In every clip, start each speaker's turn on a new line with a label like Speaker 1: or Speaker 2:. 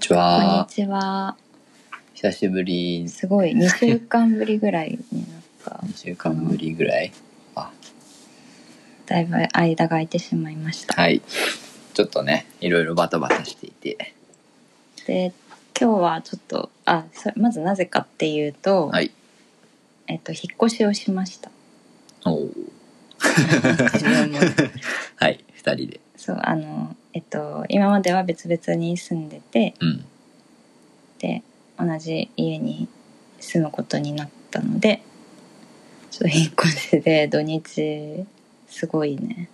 Speaker 1: ち
Speaker 2: こんに
Speaker 1: は。
Speaker 2: ちは。
Speaker 1: 久しぶり、
Speaker 2: すごい、2週間ぶりぐらいになった。
Speaker 1: 2週間ぶりぐらい。あ、
Speaker 2: だいぶ間が空いてしまいました。
Speaker 1: はい。ちょっとね、いろいろバタバタしていて。
Speaker 2: で、今日はちょっと、あ、それまずなぜかっていうと、
Speaker 1: はい。
Speaker 2: えっと、引っ越しをしました。
Speaker 1: おお。
Speaker 2: 自分も。
Speaker 1: はい、二人で。
Speaker 2: そう、あの、えっと、今までは別々に住んでて、
Speaker 1: うん。
Speaker 2: で、同じ家に住むことになったので、ちょっと引っ越しで 土日、すごいね、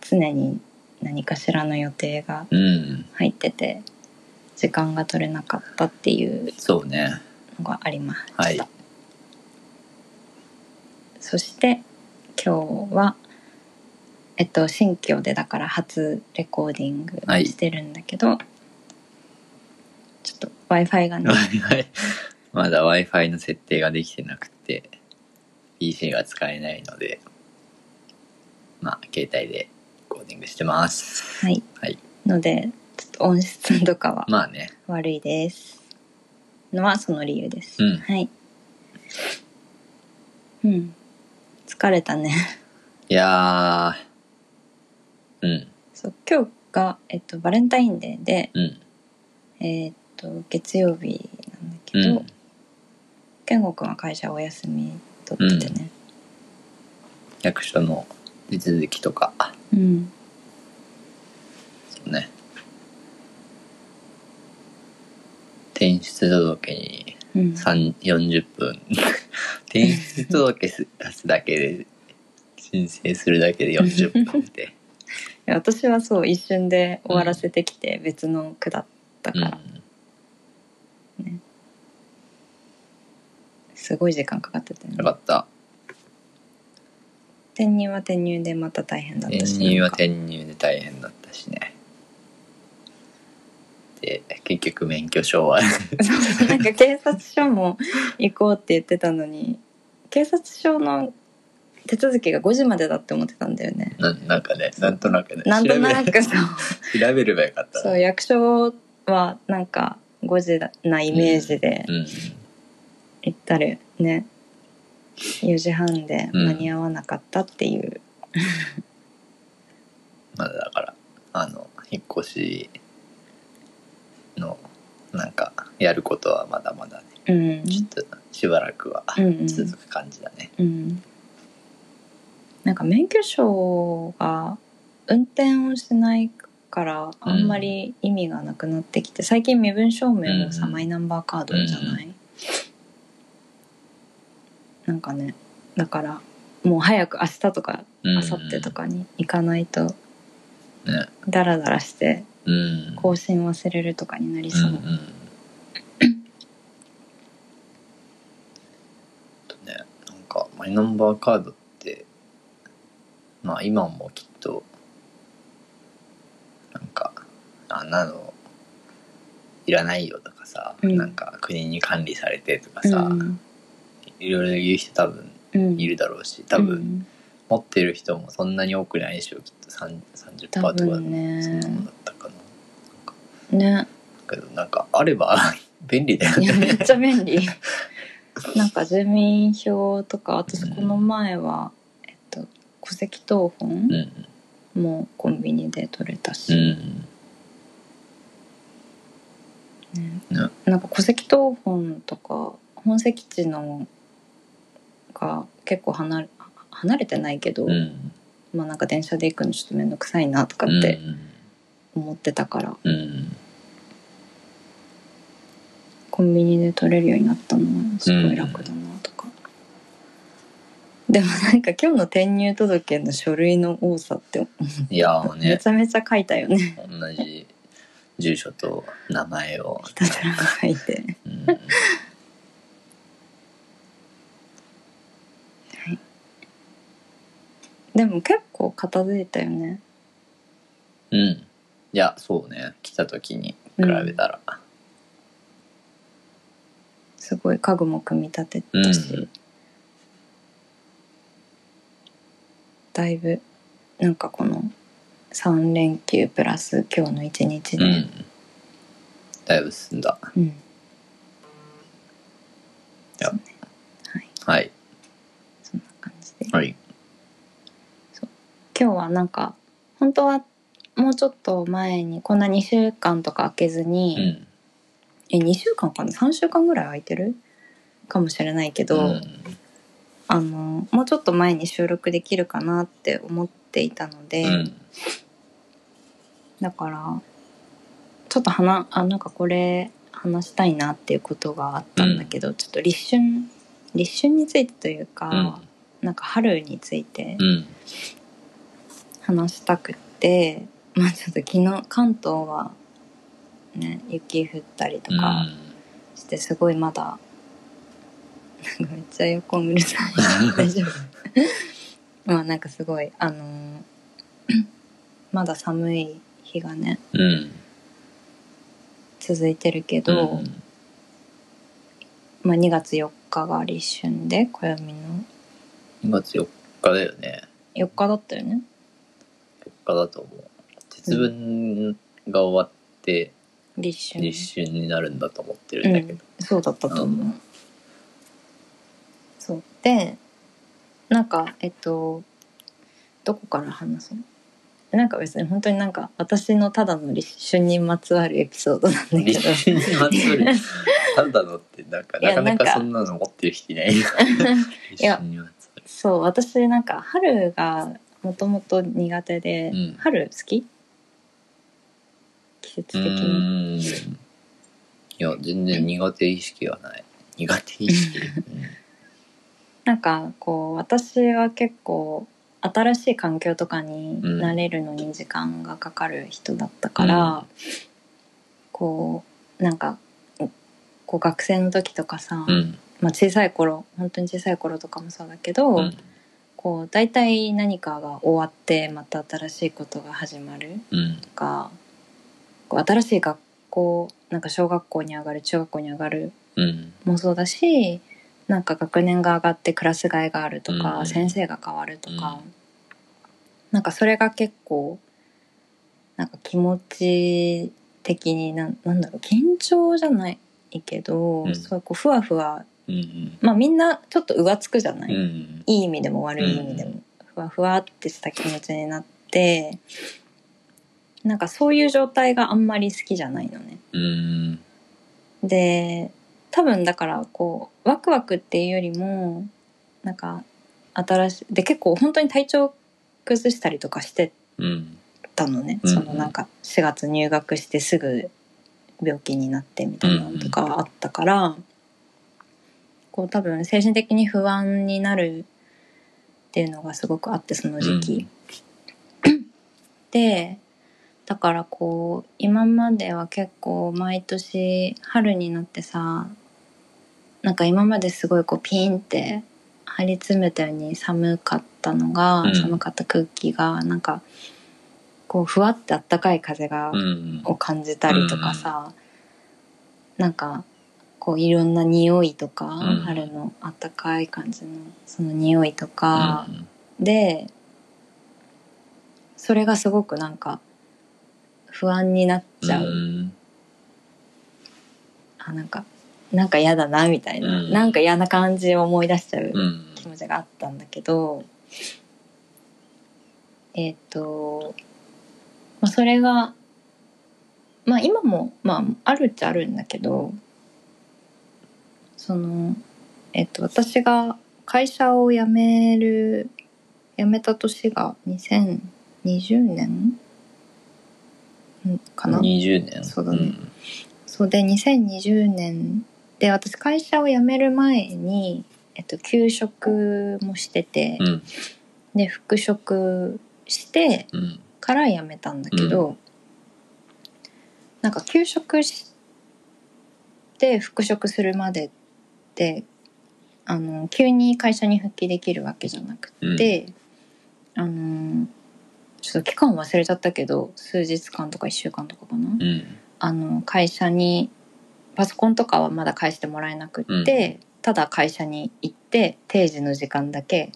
Speaker 2: 常に何かしらの予定が
Speaker 1: うん。
Speaker 2: 入ってて時間が取れなかったっていう
Speaker 1: そうね。
Speaker 2: のがありました、
Speaker 1: はい。そ
Speaker 2: そして今日はえっと新居でだから初レコーディング
Speaker 1: はい
Speaker 2: してるんだけど、ちょっと w i f i がね。
Speaker 1: はい。まだ Wi-Fi の設定ができてなくて、PC が使えないので、まあ、携帯でレコーディングしてます。
Speaker 2: はい。
Speaker 1: はい。
Speaker 2: のでちょっと音質とかは
Speaker 1: まあね。
Speaker 2: 悪いです。のはその理由です、
Speaker 1: うん。
Speaker 2: はい。うん。疲れたね。
Speaker 1: いやー、うん、
Speaker 2: そう今日が、えっと、バレンタインデーで
Speaker 1: うん、
Speaker 2: えーっと月曜日なんだけど
Speaker 1: うん。
Speaker 2: 健吾くんは会社お休み取っててね。
Speaker 1: 役所の手続きとか、
Speaker 2: うん、
Speaker 1: そうね。転出届に
Speaker 2: うん。
Speaker 1: 3 40分転出届す出すだけで申請するだけで40分って、
Speaker 2: 私はそう一瞬で終わらせてきて別の区だったから、
Speaker 1: うん、
Speaker 2: すごい時間かかってたよね。
Speaker 1: よかった。
Speaker 2: 転入は転入でまた大変だったし
Speaker 1: 転入は転入で大変だったしね。で結局免許証は。
Speaker 2: そうなんか警察署も行こうって言ってたのに警察署の手続きが5時までだって思ってたんだよね。
Speaker 1: ななんかねなんとなくね。
Speaker 2: なんとなくそう。
Speaker 1: 調べれば よかった。な
Speaker 2: そう役所はなんか5時なイメージで
Speaker 1: うん
Speaker 2: 行ったらね。4時半で間に合わなかったっていう、
Speaker 1: まだだからあの引っ越しのなんかやることはまだまだね。
Speaker 2: うん。
Speaker 1: ちょっとしばらくは
Speaker 2: うんうん。
Speaker 1: 続く感じだね。
Speaker 2: うん、なんか免許証が運転をしないからあんまり意味がなくなってきて最近身分証明もさ、
Speaker 1: うん。
Speaker 2: マイナンバーカードじゃない、なんかねだからもう早く明日とか
Speaker 1: うん。
Speaker 2: 明後日とかに行かないと
Speaker 1: ね。
Speaker 2: ダラダラして
Speaker 1: うん。
Speaker 2: 更新忘れるとかになり
Speaker 1: う。ん
Speaker 2: そうう、
Speaker 1: んとねなんかマイナンバーカードってまあ今もきっとなんかあんなのいらないよとかさ、
Speaker 2: うん。
Speaker 1: なんか国に管理されてとかさ、
Speaker 2: うん。
Speaker 1: いろいろ言う人多分
Speaker 2: うん、
Speaker 1: いるだろうし多分、
Speaker 2: うん。
Speaker 1: 持ってる人もそんなに多くないでしょきっと3 30%と
Speaker 2: 多
Speaker 1: か
Speaker 2: 分ね。
Speaker 1: そんなものだったかな。
Speaker 2: ね。
Speaker 1: だけどなんかあれば 便利だよ
Speaker 2: いやめ
Speaker 1: ね
Speaker 2: っちゃ便利。なんか住民票とか私この前は、えっと戸籍謄本
Speaker 1: うん。
Speaker 2: もコンビニで取れたし、
Speaker 1: うん。
Speaker 2: ね。
Speaker 1: ね
Speaker 2: なんか戸籍謄本とか本籍地のが結構離れ離れてないけど、
Speaker 1: うん。
Speaker 2: まあなんか電車で行くのちょっと面倒くさいなとか
Speaker 1: うん。
Speaker 2: って思ってたから、
Speaker 1: うん。
Speaker 2: コンビニで取れるようになったのはすごい楽だな。とか、でも なんか今日の転入届の書類の多さって
Speaker 1: いやー
Speaker 2: め
Speaker 1: ね
Speaker 2: ちゃめちゃ書いたよね。
Speaker 1: 同じ住所と名前を、
Speaker 2: ひたすら書いて。
Speaker 1: うん。
Speaker 2: でも結構片付いたよね。
Speaker 1: うん。いやそうね。来た時に比べたら。
Speaker 2: すごい家具も組み立て
Speaker 1: うん、
Speaker 2: たし、だいぶなんかこの3連休プラス今日の1日で、
Speaker 1: うん。だいぶ進んだ。
Speaker 2: うん。ね。はい。
Speaker 1: はい。
Speaker 2: そんな感じで。
Speaker 1: はい。
Speaker 2: 今日はなんか本当はもうちょっと前にこんな2週間とか空けず
Speaker 1: う
Speaker 2: に、
Speaker 1: ん。
Speaker 2: え2週間かな？3週間ぐらい空いてる？かもしれないけど、
Speaker 1: うん
Speaker 2: あのもうちょっと前に収録できるかなって思っていたので、
Speaker 1: うん。
Speaker 2: だからちょっと話あなんかこれ話したいなっていうことがあったんだけど、ちょっと立春立春についてというか、なんか春について
Speaker 1: うん。
Speaker 2: 話したくって、まあちょっと昨日関東はね雪降ったりとかしてすごいまだ、なんかめっちゃ横うるさい。大丈夫。まあなんかすごいあのー まだ寒い日がね
Speaker 1: うん。
Speaker 2: 続いてるけど、
Speaker 1: うん。
Speaker 2: まあ、2月4日が立春で暦の。
Speaker 1: 2月4日だよね。
Speaker 2: 4日だったよね。
Speaker 1: 4日だと思う。節分が終わって
Speaker 2: 立春。
Speaker 1: 立春になるんだと思ってるんだけど。
Speaker 2: そうだったと思う、そうでなんかえっとどこから話すの？なんか別に本当になんか私のただの立春にまつわるエピソードなんだけど
Speaker 1: 立春にまつわる？ただのってなんかなかなかそんなの持ってる人いない。立
Speaker 2: や
Speaker 1: 春にまつわる。
Speaker 2: そう私なんか春がもともと苦手で、
Speaker 1: うん
Speaker 2: 春好き？季節
Speaker 1: う
Speaker 2: 的に。
Speaker 1: いや、全然苦手意識はない。苦手意識？
Speaker 2: なんかこう私は結構新しい環境とかに慣れるのに時間がかかる人だったから、
Speaker 1: うん
Speaker 2: こうなんかこう学生の時とかさ、
Speaker 1: うん。
Speaker 2: まあ、小さい頃本当に小さい頃とかもそうだけど、
Speaker 1: うん。
Speaker 2: こう大体何かが終わってまた新しいことが始まる
Speaker 1: うん。
Speaker 2: とかこう新しい学校なんか小学校に上がる中学校に上がる
Speaker 1: うん。
Speaker 2: もそうだしなんか学年が上がってクラス替えがあるとか、
Speaker 1: うん
Speaker 2: 先生が変わるとか、
Speaker 1: うん
Speaker 2: なんかそれが結構なんか気持ち的になんなんだろう緊張じゃないけど、
Speaker 1: うん
Speaker 2: そうこうふわふわ
Speaker 1: うん。
Speaker 2: まあみんなちょっと浮つくじゃない、
Speaker 1: うん。
Speaker 2: いい意味でも悪い意味でも、ふわふわってした気持ちになってなんかそういう状態があんまり好きじゃないのね。
Speaker 1: うん。
Speaker 2: で多分だからこうワクワクっていうよりもなんか新しいで結構本当に体調崩したりとかして
Speaker 1: うん。
Speaker 2: たのね、
Speaker 1: うん
Speaker 2: そのなんか4月入学してすぐ病気になってみたいなのとかはあったから、こう多分精神的に不安になるっていうのがすごくあってその時期。でだからこう今までは結構毎年春になってさなんか今まですごいこうピンって張り詰めたように寒かったのが、
Speaker 1: うん
Speaker 2: 寒かった空気がなんかこうふわってあったかい風が、
Speaker 1: うん。
Speaker 2: を感じたりとかさ、なんかこういろんな匂いとか、
Speaker 1: うん
Speaker 2: 春のあったかい感じのその匂いとか、でそれがすごくなんか不安になっちゃう、
Speaker 1: ん。
Speaker 2: あなんかなんか嫌だなみたいな、
Speaker 1: うん
Speaker 2: なんか嫌な感じを思い出しちゃう
Speaker 1: うん。
Speaker 2: 気持ちがあったんだけどえっ、と、まあ、それがまあ今もまああるっちゃあるんだけどそのえっ、と私が会社を辞める辞めた年が2020年んかな
Speaker 1: ？20年。
Speaker 2: そうだねそうで2020年で私会社を辞める前に、えっと、休職もしてて、
Speaker 1: うん。うん。
Speaker 2: で復職して
Speaker 1: うん。
Speaker 2: から辞めたんだけど、なんか休職して復職するまでってあの急に会社に復帰できるわけじゃなくて、あのちょっと期間忘れちゃったけど数日間とか1週間とかかな、
Speaker 1: うん。
Speaker 2: あの会社にパソコンとかはまだ返してもらえなくって、ただ会社に行って定時の時間だけ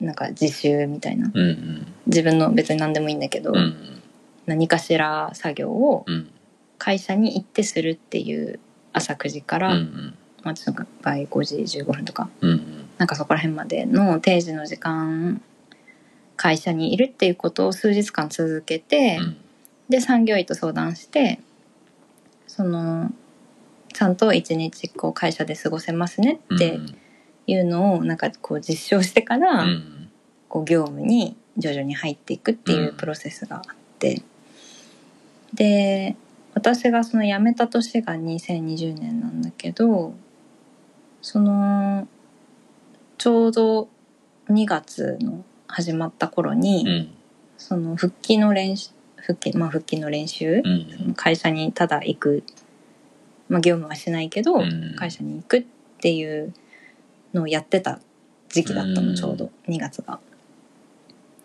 Speaker 2: なんか自習みたいな
Speaker 1: うん。
Speaker 2: 自分の別に何でもいいんだけど、
Speaker 1: うん。
Speaker 2: 何かしら作業を
Speaker 1: うん。
Speaker 2: 会社に行ってするっていう朝9時から、
Speaker 1: うんうん
Speaker 2: まあ、私の場合5時15分とか
Speaker 1: うんうん
Speaker 2: なんかそこら辺までの定時の時間会社にいるっていうことを数日間続けて、
Speaker 1: うん
Speaker 2: で産業医と相談してそのちゃんと一日こう会社で過ごせますねっていうのをなんかこう実証してから、
Speaker 1: うん。
Speaker 2: こう業務に徐々に入っていくっていうプロセスがあって、で私がその辞めた年が2020年なんだけどそのちょうど2月の始まった頃に、
Speaker 1: うん。
Speaker 2: その復帰の練習復帰,、まあ、復帰の練習、
Speaker 1: うん。
Speaker 2: 会社にただ行く、まあ、業務はしないけど、
Speaker 1: うん。
Speaker 2: 会社に行くっていうのをやってた時期だったの、
Speaker 1: うん。
Speaker 2: ちょうど2月が。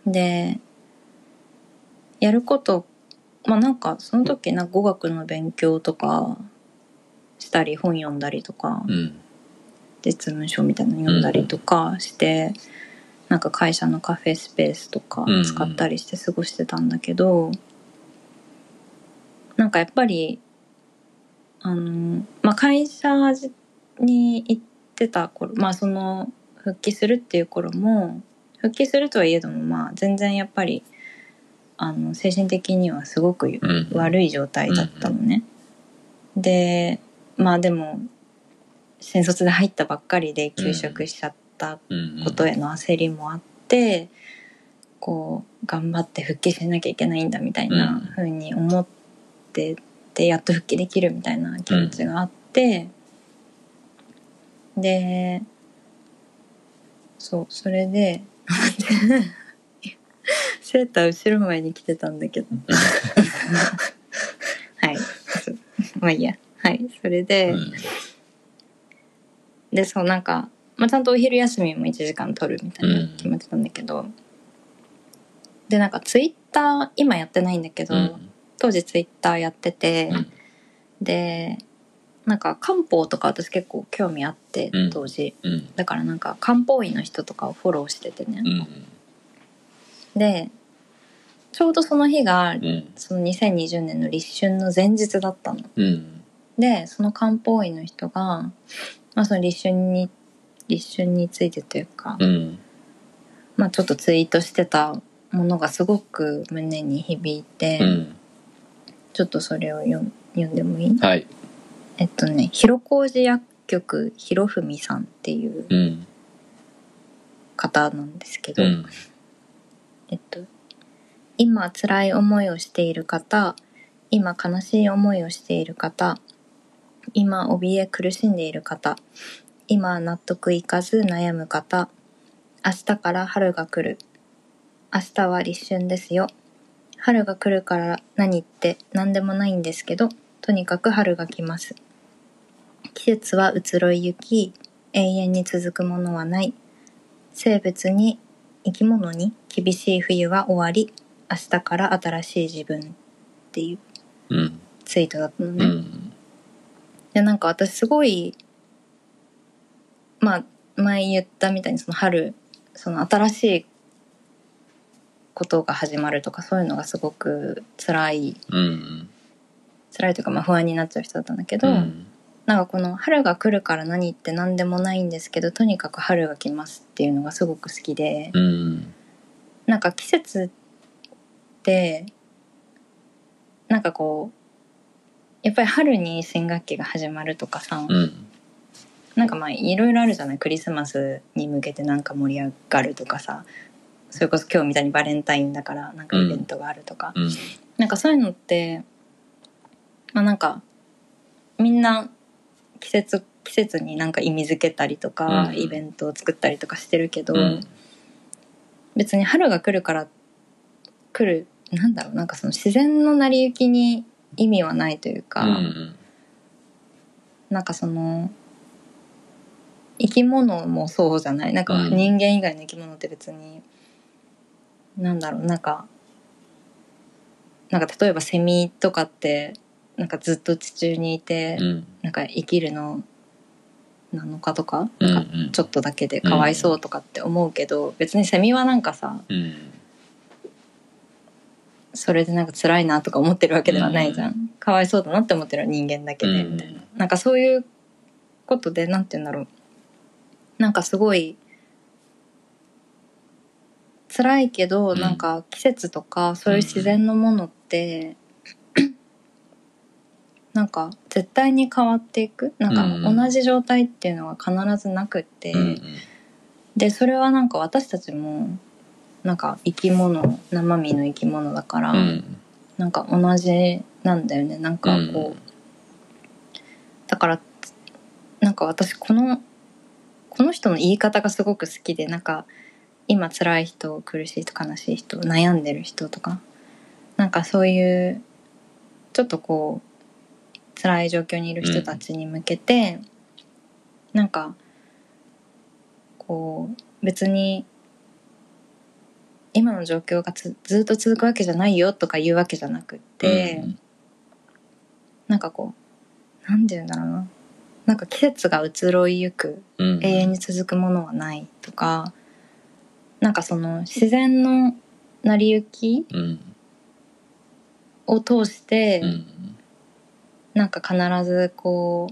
Speaker 2: でやることまあなんかその時な語学の勉強とかしたり本読んだりとか、
Speaker 1: うん。
Speaker 2: 実務書みたいなの読んだりとかして、なんか会社のカフェスペースとか
Speaker 1: うん。
Speaker 2: 使ったりして過ごしてたんだけど、なんかやっぱりあの、まあ、会社に行ってた頃まあその復帰するっていう頃も復帰するとはいえどもまあ全然やっぱりあの精神的にはすごく
Speaker 1: うん
Speaker 2: 悪い状態だったのね。でまあでも新卒で入ったばっかりで休職しちゃった
Speaker 1: うん
Speaker 2: ことへの焦りもあって、こう頑張って復帰しなきゃいけないんだみたいな風に思ってでやっと復帰できるみたいな気持ちがあって、でそうそれで セーター後ろ前に着てたんだけど。はい。まあいいや。はい。それで、
Speaker 1: うん。
Speaker 2: でそうなんか、まあ、ちゃんとお昼休みも1時間取るみたいな決まってたんだけど、でなんかツイッター今やってないんだけど、
Speaker 1: うん
Speaker 2: 当時ツイッターやってて、
Speaker 1: うん。
Speaker 2: でなんか漢方とか私結構興味あって
Speaker 1: うん。
Speaker 2: 当時、
Speaker 1: うん。
Speaker 2: だからなんか漢方医の人とかをフォローしててね、
Speaker 1: うん。
Speaker 2: でちょうどその日が
Speaker 1: うん。
Speaker 2: その2020年の立春の前日だったの。
Speaker 1: うん。
Speaker 2: でその漢方医の人が、まあ、その立春に立春についてというか、
Speaker 1: うん。
Speaker 2: まあ、ちょっとツイートしてたものがすごく胸に響いて、
Speaker 1: うん
Speaker 2: ちょっとそれを読ん読んでもいい？
Speaker 1: はい。
Speaker 2: えっとね広小路薬局博文さんっていう
Speaker 1: うん。
Speaker 2: 方なんですけど、
Speaker 1: うん。
Speaker 2: えっと、今辛い思いをしている方今悲しい思いをしている方今怯え苦しんでいる方今納得いかず悩む方明日から春が来る。明日は立春ですよ春が来るから何って何でもないんですけどとにかく春が来ます。季節は移ろいゆき永遠に続くものはない。生物に生き物に厳しい冬は終わり明日から新しい自分っていう
Speaker 1: うん。
Speaker 2: ツイートだったの
Speaker 1: う
Speaker 2: ね、
Speaker 1: ん
Speaker 2: でなんか私すごいまあ前言ったみたいにその春その新しいことが始まるとかそういうのがすごく辛い
Speaker 1: うん。
Speaker 2: 辛いというかまあ不安になっちゃう人だったんだけど、
Speaker 1: うん。
Speaker 2: なんかこの春が来るから何って何でもないんですけどとにかく春が来ますっていうのがすごく好きで、
Speaker 1: うん。
Speaker 2: なんか季節ってなんかこうやっぱり春に新学期が始まるとかさ、
Speaker 1: うん。
Speaker 2: なんかまあいろいろあるじゃない？クリスマスに向けてなんか盛り上がるとかさそれこそ今日みたいにバレンタインだからなんかイベントがあるとか、
Speaker 1: うん。
Speaker 2: なんかそういうのってまあなんかみんな季節季節になんか意味付けたりとか、
Speaker 1: うん。
Speaker 2: イベントを作ったりとかしてるけど、
Speaker 1: うん。
Speaker 2: 別に春が来るから来るなんだろうなんかその自然の成り行きに意味はないというか、
Speaker 1: うん。
Speaker 2: なんかその生き物もそうじゃない？なんか
Speaker 1: うん。
Speaker 2: 人間以外の生き物って別に、なんだろうなんかなんか例えばセミとかってなんかずっと地中にいて、
Speaker 1: うん。
Speaker 2: なんか生きるの7日とか,、
Speaker 1: うん
Speaker 2: なんかちょっとだけでかわいそうとかって思うけど、別にセミはなんかさ
Speaker 1: うん。
Speaker 2: それでなんか辛いなとか思ってるわけではないじゃん、かわいそうだなって思ってる人間だけで、みたいななんかそういうことでなんて言うんだろう。なんかすごい辛いけど、
Speaker 1: うん。
Speaker 2: なんか季節とかそういう自然のものって、なんか絶対に変わっていく？なんか同じ状態っていうのは必ずなくって、
Speaker 1: うんうん。
Speaker 2: でそれはなんか私たちもなんか生き物生身の生き物だから、
Speaker 1: うん。
Speaker 2: なんか同じなんだよね。なんかこう、だからなんか私このこの人の言い方がすごく好きでなんか今辛い人苦しい人悲しい人悩んでる人とかなんかそういうちょっとこう辛い状況にいる人たちに向けて、なんかこう別に今の状況がつずっと続くわけじゃないよとか言うわけじゃなくって、
Speaker 1: うん。
Speaker 2: なんかこうなんて言うんだろうな。なんか季節が移ろいゆく
Speaker 1: うん。
Speaker 2: 永遠に続くものはないとかなんかその自然の成り行き
Speaker 1: うん
Speaker 2: を通して、
Speaker 1: うん
Speaker 2: なんか必ずこ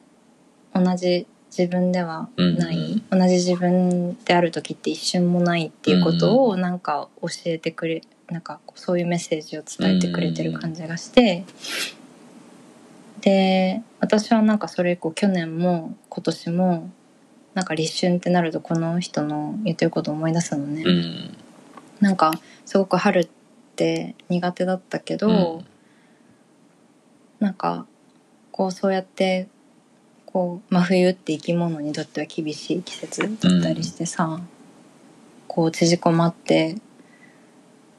Speaker 2: う同じ自分ではない、同じ自分である時って一瞬もないっていうことをなんか教えてくれなんかそういうメッセージを伝えてくれてる感じがして、で私はなんかそれ以降去年も今年もなんか立春ってなるとこの人の言ってることを思い出すのね、
Speaker 1: うん。
Speaker 2: なんかすごく春って苦手だったけど、
Speaker 1: うん。
Speaker 2: なんかこうそうやってこう真冬って生き物にとっては厳しい季節だったりしてさ、こう縮こまって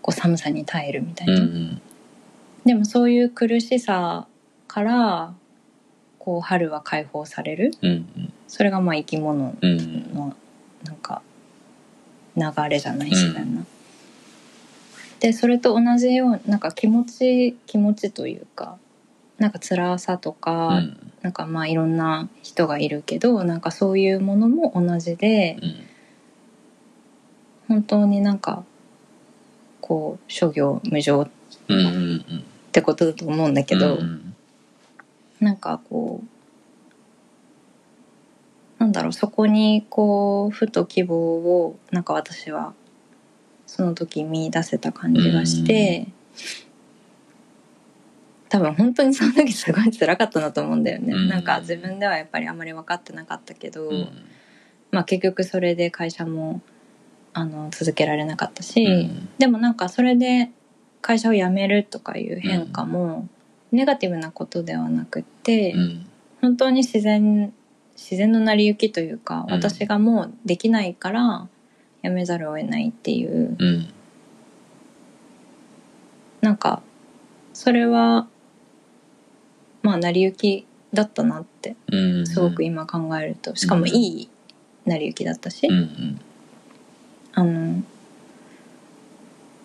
Speaker 2: こう寒さに耐えるみたいな、
Speaker 1: うん
Speaker 2: でもそういう苦しさからこう春は解放される。
Speaker 1: うん
Speaker 2: それがまあ生き物
Speaker 1: うん。
Speaker 2: のなんか流れじゃない自然な。でそれと同じようなんか気持ち気持ちというかなんか辛さとか、
Speaker 1: うん。
Speaker 2: なんかまあいろんな人がいるけどなんかそういうものも同じで
Speaker 1: うん。
Speaker 2: 本当になんかこう諸行無常っ
Speaker 1: うんうん。
Speaker 2: てことだと思うんだけど、
Speaker 1: うん。
Speaker 2: なんかこうなんだろうそこにこうふと希望をなんか私はその時見出せた感じがして、多分本当にその時すごい辛かったなと思うんだよね、
Speaker 1: うん
Speaker 2: なんか自分ではやっぱりあまり分かってなかったけど、
Speaker 1: うん
Speaker 2: まあ結局それで会社もあの続けられなかったし、
Speaker 1: うん
Speaker 2: でもなんかそれで会社を辞めるとかいう変化もネガティブなことではなくって、
Speaker 1: うん。
Speaker 2: 本当に自然自然の成り行きというか、
Speaker 1: うん。
Speaker 2: 私がもうできないから辞めざるを得ないっていう。
Speaker 1: うん。
Speaker 2: なんかそれはまあ成り行きだったなって
Speaker 1: うん。
Speaker 2: すごく今考えると。しかもいい成り行きだったし、
Speaker 1: うんうん。
Speaker 2: あの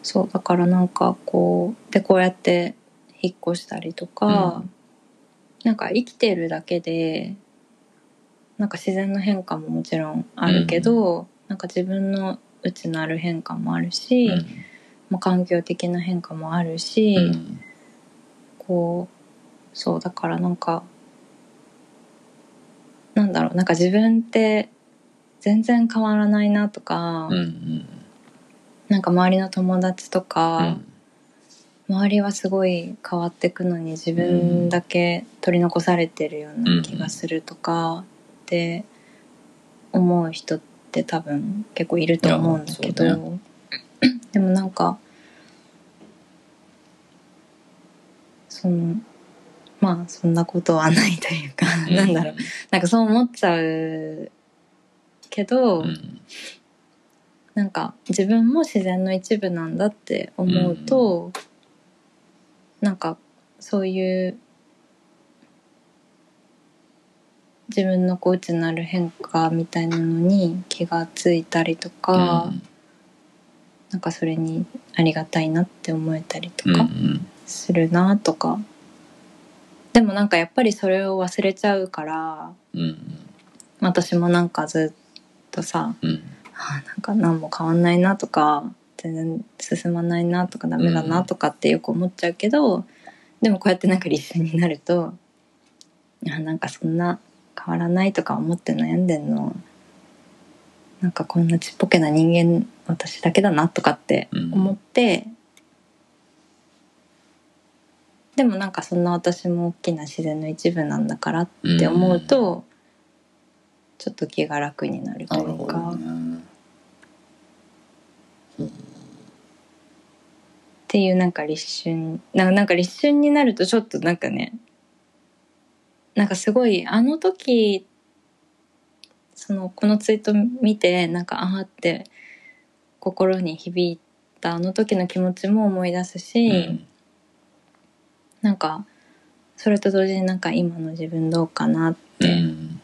Speaker 2: そうだからなんかこうでこうやって引っ越したりとか、なんか生きてるだけでなんか自然の変化ももちろんあるけど、なんか自分の内なる変化もあるし、
Speaker 1: うん。
Speaker 2: まあ、環境的な変化もあるし、
Speaker 1: うん。
Speaker 2: こうそうだからなんかなんだろうなんか自分って全然変わらないなとか、
Speaker 1: うんうん。
Speaker 2: なんか周りの友達と
Speaker 1: う
Speaker 2: か、
Speaker 1: ん。
Speaker 2: 周りはすごい変わっていくのに自分だけ取り残されてるような気がするとかって思う人って多分結構いると思うんだけど、
Speaker 1: いやそ
Speaker 2: でもなんかそのまあそんなことはないというか、なんだろう。なんかそう思っちゃうけど、
Speaker 1: うん。
Speaker 2: なんか自分も自然の一部なんだって思うと、なんかそういう自分のこう内なる変化みたいなのに気がついたりとか、
Speaker 1: うん。
Speaker 2: なんかそれにありがたいなって思えたりと
Speaker 1: うんう
Speaker 2: か
Speaker 1: ん。
Speaker 2: するなとか、でもなんかやっぱりそれを忘れちゃうから
Speaker 1: うん
Speaker 2: 私もなんかずっとさ
Speaker 1: うん。
Speaker 2: あなんか何も変わんないなとか全然進まないなとかダメだなとかってよく思っちゃうけど、でもこうやってなんか立春になるとあなんかそんな変わらないとか思って悩んでんのなんかこんなちっぽけな人間私だけだなとかって思って、でもなんかそんな私も大きな自然の一部なんだからって思うと、ちょっと気が楽になると
Speaker 1: ない
Speaker 2: うか。っていうなんか立春ななんか立春になるとちょっとなんかねなんかすごいあの時そのこのツイート見てなんかああって心に響いたあの時の気持ちも思い出すし、
Speaker 1: うん。
Speaker 2: なんかそれと同時になんか今の自分どうかなっ
Speaker 1: う
Speaker 2: て
Speaker 1: ん。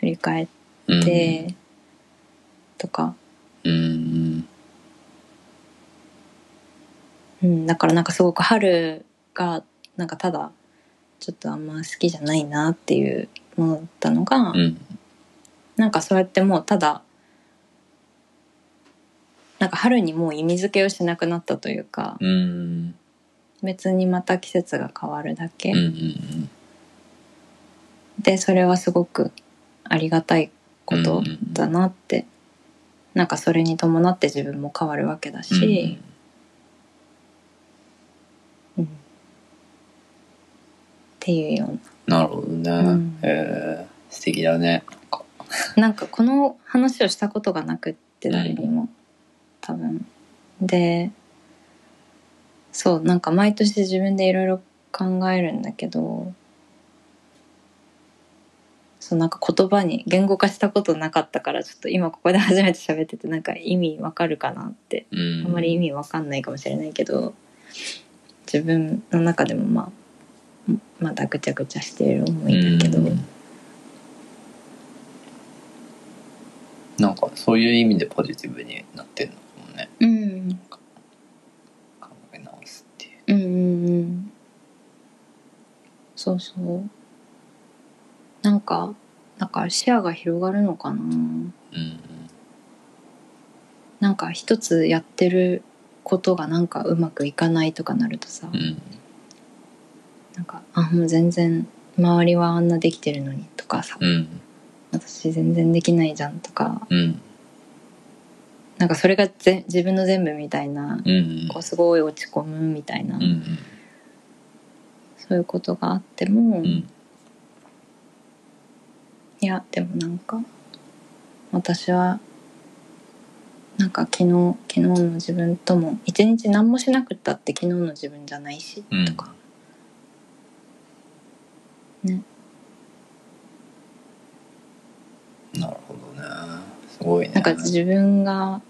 Speaker 2: 振り返っ
Speaker 1: うん
Speaker 2: て、とか、
Speaker 1: うん。
Speaker 2: うん、だからなんかすごく春がなんかただちょっとあんま好きじゃないなっていうものだったのが、
Speaker 1: うん。
Speaker 2: なんかそうやってもうただなんか春にもう意味付けをしなくなったというか
Speaker 1: うん。
Speaker 2: 別にまた季節が変わるだけ、
Speaker 1: うんうん
Speaker 2: でそれはすごくありがたいことだなって、なんかそれに伴って自分も変わるわけだし、うんっていうような。
Speaker 1: なるほどね、
Speaker 2: うん。
Speaker 1: へえ素敵だね。
Speaker 2: なんかこの話をしたことがなくって誰にも、多分。でそうなんか毎年自分でいろいろ考えるんだけどそうなんか言葉に言語化したことなかったからちょっと今ここで初めて喋っててなんか意味わかるかなって。
Speaker 1: うん。
Speaker 2: あんまり意味わかんないかもしれないけど自分の中でもまあまだぐちゃぐちゃしている思いだけど、
Speaker 1: うん。なんかそういう意味でポジティブになってんのかもね。
Speaker 2: うん。
Speaker 1: 考え直すっていう。
Speaker 2: うんうんうん。そうそう。なんかなんか視野が広がるのかな。
Speaker 1: うん。
Speaker 2: なんか一つやってることがなんかうまくいかないとかなるとさ、
Speaker 1: うん
Speaker 2: なんかあもう全然周りはあんなできてるのにとかさ、
Speaker 1: うん。
Speaker 2: 私全然できないじゃんとか。
Speaker 1: うん。
Speaker 2: なんかそれがぜ自分の全部みたいな、
Speaker 1: うん
Speaker 2: こうすごい落ち込むみたいな、
Speaker 1: うん
Speaker 2: そういうことがあっても、い
Speaker 1: うん。
Speaker 2: やでもなんか私はなんか昨日昨日の自分とも一日何もしなくったって昨日の自分じゃないし、
Speaker 1: うん。
Speaker 2: とかね。
Speaker 1: なるほどね。すごいね。
Speaker 2: なんか自分が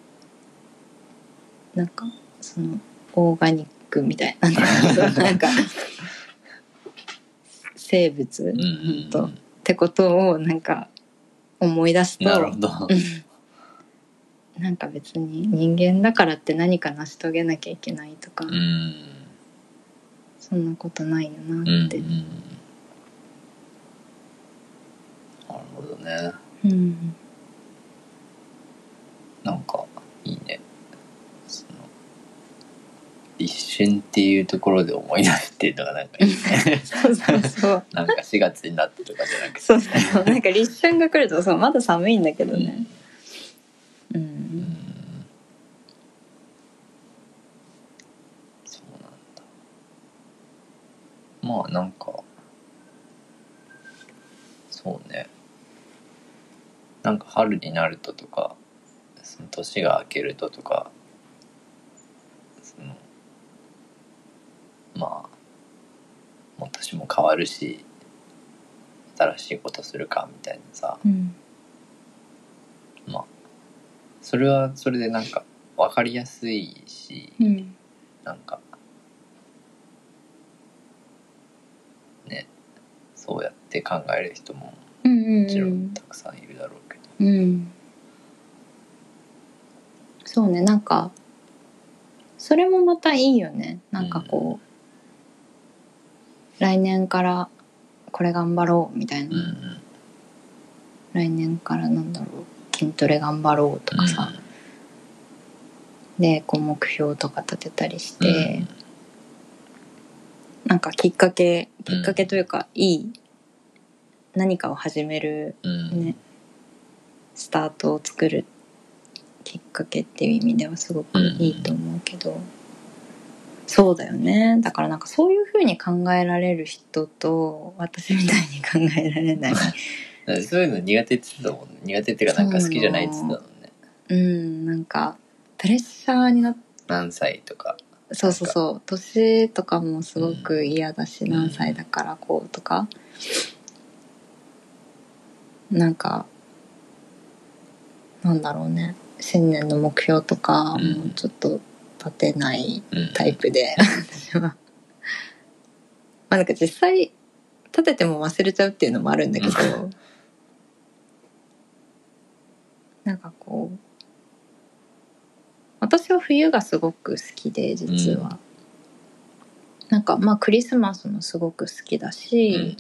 Speaker 2: なんかそのオーガニックみたいな。なんか生物、
Speaker 1: うんうん
Speaker 2: とってことをなんか思い出すと
Speaker 1: なるほど。
Speaker 2: う んなんか別に人間だからって何か成し遂げなきゃいけないとか、
Speaker 1: うん。
Speaker 2: そんなことないよ
Speaker 1: うん
Speaker 2: なって、
Speaker 1: うんなるほどね。
Speaker 2: うん。
Speaker 1: なんかいいね。その立春っていうところで思い出してるのがなんかいいね。
Speaker 2: そうそうそう。
Speaker 1: なんか4月になってとかじゃなくて。
Speaker 2: そうそう。なんか立春が来るとそうまだ寒いんだけどね。う
Speaker 1: うん。うなんだ。まあなんかそうねなんか春になるととかその年が明けるととかそのまあもう年も変わるし新しいことするかみたいなさ
Speaker 2: うん。
Speaker 1: まあそれはそれでなんか分かりやすいし、
Speaker 2: うん。
Speaker 1: なんかねそうやって考える人ももちろ
Speaker 2: うん。ん
Speaker 1: たくさんいるだろう
Speaker 2: うん。そうねなんかそれもまたいいよね。なんかこう、来年からこれ頑張ろうみたいな、来年からなんだろう。筋トレ頑張ろうとかさ、でこう目標とか立てたりして、なんかきっかけきっかけというか、いい何かを始めるねスタートを作るきっかけっていう意味ではすごくいいと思うけど、そうだよね。だからなんかそういうふうに考えられる人と私みたいに考えられない。
Speaker 1: そういうの苦手って言ってたもんね。苦手っていうかなんか好きじゃないって言ってたもんね。
Speaker 2: うん。なんかプレッシャーになっ
Speaker 1: 何歳とか。
Speaker 2: そうそうそう。年とかもすごく嫌だし、
Speaker 1: ん。
Speaker 2: 何歳だからこうとか。なんかなんだろうね。新年の目標とか
Speaker 1: うん。
Speaker 2: もうちょっと立てない
Speaker 1: うん
Speaker 2: タイプで、私は。まあなんか実際立てても忘れちゃうっていうのもあるんだけどなんかこう私は冬がすごく好きで実は、なんかまあクリスマスもすごく好きだ
Speaker 1: う
Speaker 2: し、
Speaker 1: ん。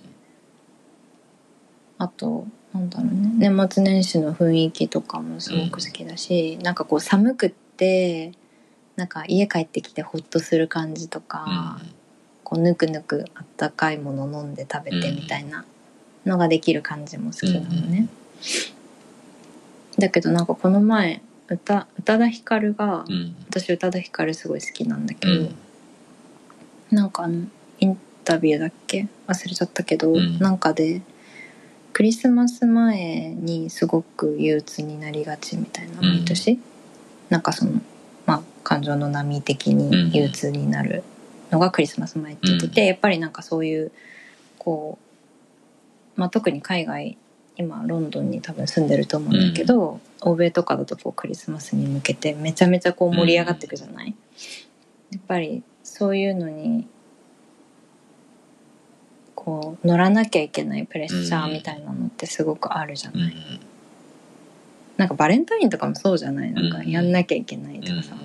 Speaker 2: あとなんだろうね。年末年始の雰囲気とかもすごく好きだし、なんかこう寒くってなんか家帰ってきてホッとする感じとか、こうぬくぬくあったかいもの飲んで食べてみたいなのができる感じも好きなのね。だけどなんかこの前歌宇多田ヒカルが、
Speaker 1: うん。うん
Speaker 2: 私宇多田ヒカルすごい好きなんだけど、
Speaker 1: うん。
Speaker 2: なんかインタビューだっけ？忘れちゃったけど、
Speaker 1: うん。
Speaker 2: なんかでクリスマス前にすごく憂鬱になりがちみたいな毎年、なんかそのまあ感情の波的に憂鬱になるのがクリスマス前って言ってて、やっぱりなんかそういうこう、まあ、特に海外今ロンドンに多分住んでると思うんだけど、欧米とかだとこうクリスマスに向けてめちゃめちゃこう盛り上がっていくじゃない、やっぱりそういうのにこう乗らなきゃいけないプレッシャーみたいなのってすごくあるじゃない、
Speaker 1: うん。
Speaker 2: なんかバレンタインとかもそうじゃない。なんかやんなきゃいけないとかさ、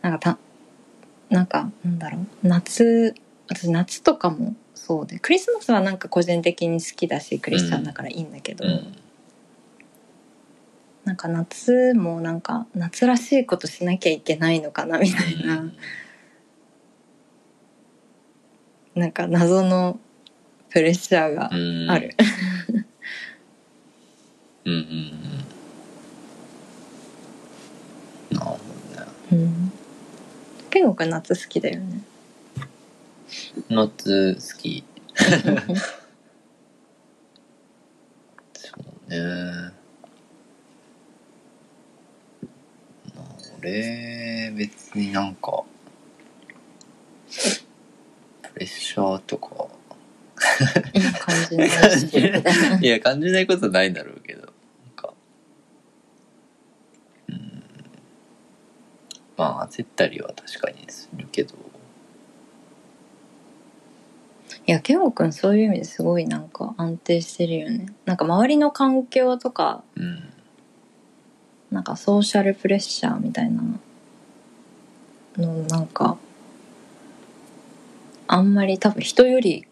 Speaker 2: なんかたなんかなんだろう。夏私夏とかもそうで。クリスマスはなんか個人的に好きだしクリスチャンだからいいんだけど、
Speaker 1: うん。
Speaker 2: なんか夏もなんか夏らしいことしなきゃいけないのかなみたいな、なんか謎のプレッシャーが
Speaker 1: うん
Speaker 2: ある。
Speaker 1: うんうんうんなるほどね
Speaker 2: うん。健吾くん夏好きだよね。
Speaker 1: 夏好き そうねまあ俺別になんかプレッシャーとか。
Speaker 2: 感じないし。
Speaker 1: いや感じないことないんだろうけど。なんか。うん。まあ焦ったりは確かにするけど。
Speaker 2: いや、健吾くんそういう意味ですごいなんか安定してるよね。なんか周りの環境とか、
Speaker 1: うん。
Speaker 2: なんかソーシャルプレッシャーみたいなのなんか、あんまり多分人より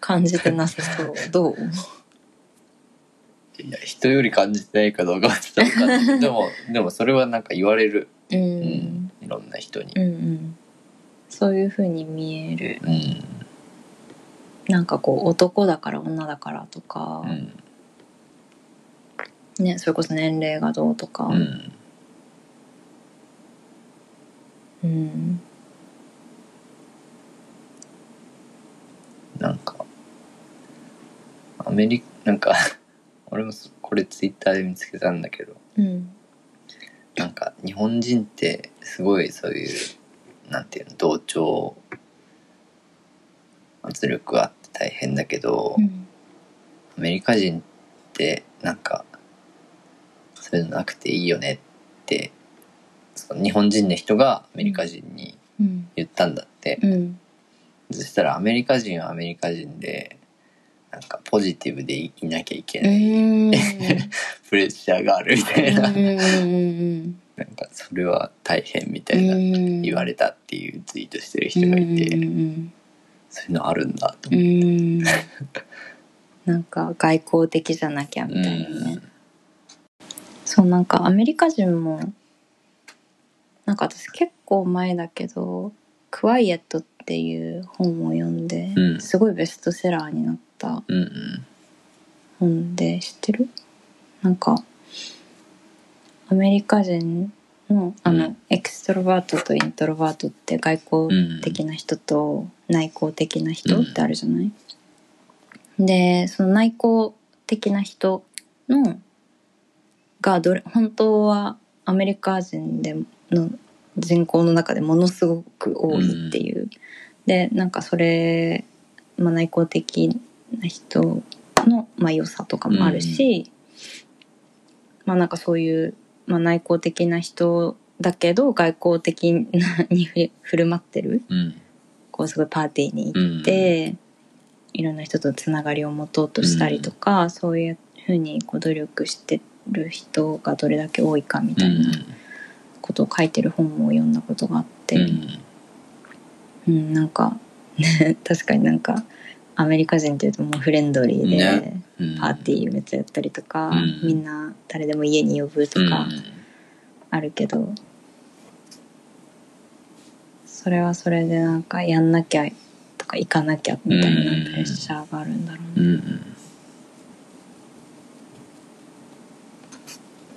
Speaker 2: 感じてなさそう。どう？
Speaker 1: いや人より感じてないかどうかはちょっと分かんない。でもでもそれはなんか言われる、
Speaker 2: うん。
Speaker 1: うん。いろんな人に。
Speaker 2: うんうん。そういう風に見える。
Speaker 1: うん。
Speaker 2: なんかこう男だから女だからとか、
Speaker 1: うん。
Speaker 2: ね、それこそ年齢がどうとか、
Speaker 1: うん。
Speaker 2: うん
Speaker 1: なんかアメリカなんか 俺もそこれツイッターで見つけたんだけど
Speaker 2: うん。
Speaker 1: なんか日本人ってすごいそういうなんていうの同調圧力があって大変だけど、
Speaker 2: うん。
Speaker 1: アメリカ人ってなんかそういうのなくていいよねってその日本人の人がアメリカ人に
Speaker 2: うん。
Speaker 1: 言ったんだって、
Speaker 2: うん
Speaker 1: そしたらアメリカ人はアメリカ人でなんかポジティブでいなきゃいけ
Speaker 2: う
Speaker 1: ない、
Speaker 2: ん。
Speaker 1: プレッシャーがあるみたいな、なんかそれは大変みたいな
Speaker 2: うん。
Speaker 1: 言われたっていうツイートしてる人がいて、
Speaker 2: うん
Speaker 1: そういうのあるんだと
Speaker 2: う
Speaker 1: 思って。
Speaker 2: ん。なんか外交的じゃなきゃみたいなね、そうなんかアメリカ人もなんか私結構前だけど「クワイエット」っていう本を読んで、
Speaker 1: うん。
Speaker 2: すごいベストセラーになった
Speaker 1: うんうん。
Speaker 2: 本で知ってる？なんかアメリカ人のあの、
Speaker 1: うん。
Speaker 2: エクストロバートとイントロバートって外交的な人と内向的な人ってあるじゃない、でその内向的な人のがどれ本当はアメリカ人での人口の中でものすごく多いっていう、でなんかそれ、まあ、内向的な人の、まあ、良さとかもあるし、まあなんかそういう、まあ、内向的な人だけど外交的なにふ振る舞ってる。
Speaker 1: うん。
Speaker 2: こうすごいパーティーに行って、いろんな人とつながりを持とうとしたりとか、そういうふうにこう努力してる人がどれだけ多いかみ
Speaker 1: う
Speaker 2: たいな。んことを書いてる本を読んだことがあって、
Speaker 1: うん。
Speaker 2: うん、なんか、ね、確かになんかアメリカ人っていうともうフレンドリーで、
Speaker 1: ね。うん。
Speaker 2: パーティーめっちゃやったりとか、
Speaker 1: うん。
Speaker 2: みんな誰でも家に呼ぶとかあるけど、それはそれでなんかやんなきゃとか行かなきゃみたいな
Speaker 1: うん
Speaker 2: プレッシャーがあるんだろうね。
Speaker 1: うんうん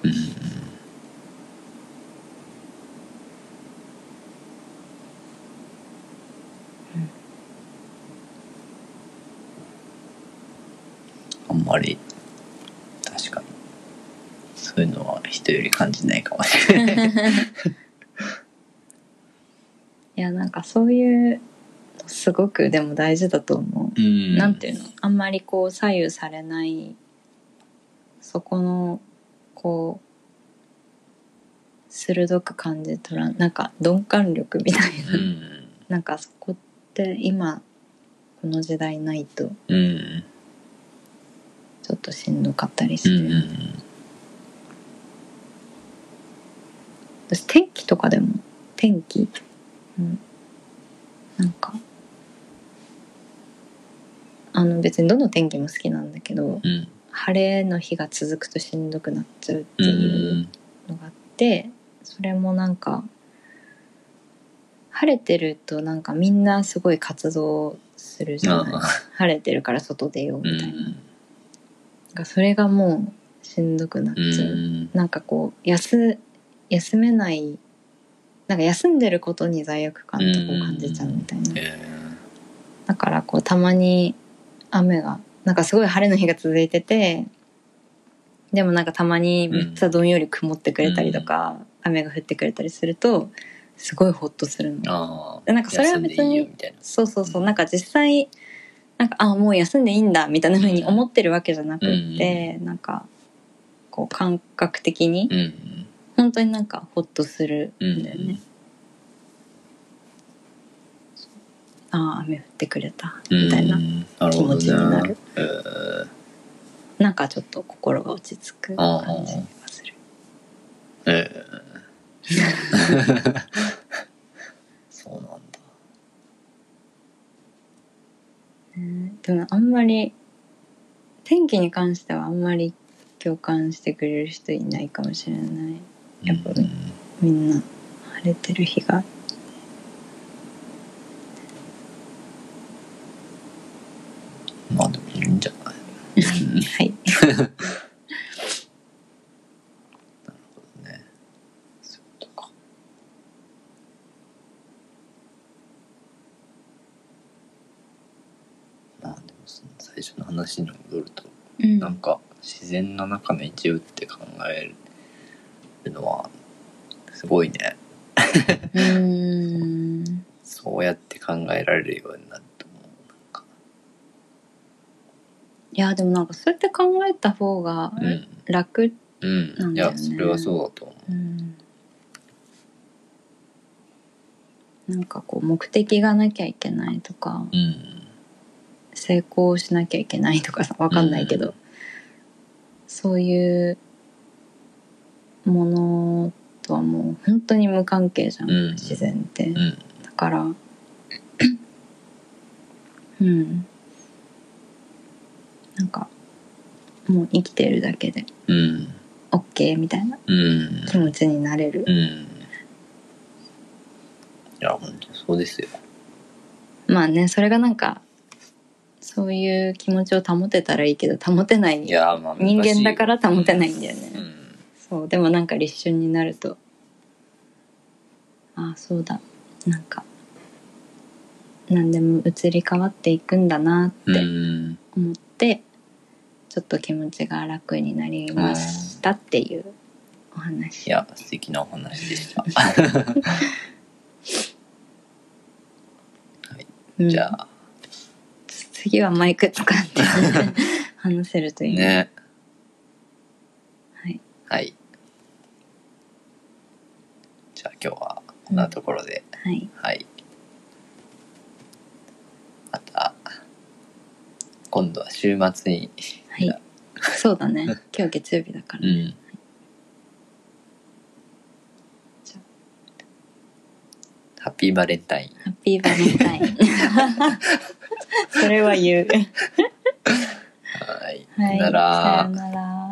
Speaker 1: うんあんまり。確かに。そういうのは人より感じないかもしれない。
Speaker 2: いやなんかそういうのすごくでも大事だと思う。
Speaker 1: うん。
Speaker 2: なんていうの？あんまりこう左右されない。そこのこう鋭く感じ取らなんか鈍感力みたいな、
Speaker 1: うん。
Speaker 2: なんかそこって今この時代ないと。
Speaker 1: うん
Speaker 2: ちょっとしんどかったりして、
Speaker 1: うんうん
Speaker 2: 私天気とかでも天気、うん、なんかあの別にどの天気も好きなんだけど
Speaker 1: うん。
Speaker 2: 晴れの日が続くとしんどくなっちゃうって
Speaker 1: うん
Speaker 2: いうのがあってそれもなんか晴れてるとなんかみんなすごい活動するじゃない？
Speaker 1: あ
Speaker 2: 晴れてるから外出よう
Speaker 1: う
Speaker 2: みたいな,、
Speaker 1: ん
Speaker 2: なんかそれがもうしんどくなっちゃう、
Speaker 1: うん。
Speaker 2: なんかこう休休めないなんか休んでることに罪悪感とかを感じちゃうみたいな、
Speaker 1: え
Speaker 2: だからこうたまに雨がなんかすごい晴れの日が続いててでもなんかたまにめっちゃどんより曇ってくれたりとか、雨が降ってくれたりするとすごいホッとするの。でなんかそれは別にそうそうそう。なんか実際なんかあもう休んでいいんだみたいな風に思ってるわけじゃなくって、なんかこう感覚的に
Speaker 1: うん
Speaker 2: 本当になんかホッとする
Speaker 1: うん
Speaker 2: んだよね。ああ雨降ってくれた。
Speaker 1: うん。
Speaker 2: みたいな、気持ちになる。
Speaker 1: えー。
Speaker 2: なんかちょっと心が落ち着く感じがする。
Speaker 1: えー。そうなんだ
Speaker 2: ねでもあんまり天気に関してはあんまり共感してくれる人いないかもしれない。やっぱ
Speaker 1: うん。
Speaker 2: みんな晴れてる日が。
Speaker 1: まあでもいいんじゃない？う ん
Speaker 2: はい
Speaker 1: ねそういうことかまあでもその最初の話に戻ると
Speaker 2: うん。
Speaker 1: なんか自然の中の一部って考えるのはすごいね。
Speaker 2: うーん。
Speaker 1: そうやって考えられるようになると思う。なんか。
Speaker 2: いやでもなんかそうやって考えた方が
Speaker 1: うん。
Speaker 2: 楽、
Speaker 1: うん、い
Speaker 2: なんだよね。
Speaker 1: やそれはそうだと思
Speaker 2: う。ん。なんかこう目的がなきゃいけないとか。
Speaker 1: ううん
Speaker 2: 成功しなきゃいけないとかさわかんないけど、
Speaker 1: うん。
Speaker 2: そういうものとはもう本当に無関係じゃん、
Speaker 1: うん。
Speaker 2: 自然って、
Speaker 1: うん。
Speaker 2: だから うん。なんかもう生きてるだけで
Speaker 1: うん。
Speaker 2: OK みたいな
Speaker 1: うん。
Speaker 2: 気持ちになれる。
Speaker 1: うん。や、本当そうですよ。
Speaker 2: まあねそれがなんかそういう気持ちを保てたらいいけど保てない。
Speaker 1: いや、まあ、
Speaker 2: 人間だから保てない
Speaker 1: ん
Speaker 2: んだよね、
Speaker 1: うん。
Speaker 2: そう。でもなんか立春になるとああそうだ。なんか何でも移り変わっていくんだな
Speaker 1: う
Speaker 2: って
Speaker 1: ん。
Speaker 2: 思って、ちょっと気持ちが楽になりましたっていうお話。
Speaker 1: いや、素敵なお話でした。
Speaker 2: う ん
Speaker 1: じゃあ、
Speaker 2: 次はマイク使って 話せるといいね
Speaker 1: ね。
Speaker 2: はい
Speaker 1: はい。じゃあ今日はこんなところで、
Speaker 2: はい
Speaker 1: はい。また、今度は週末に、
Speaker 2: はいそうだね今日月曜日だからね、
Speaker 1: うん。
Speaker 2: じゃ
Speaker 1: ハッピーバレンタイン。
Speaker 2: ハッピーバレンタインそれは言う。
Speaker 1: はい。
Speaker 2: はい
Speaker 1: さよなら。
Speaker 2: さよなら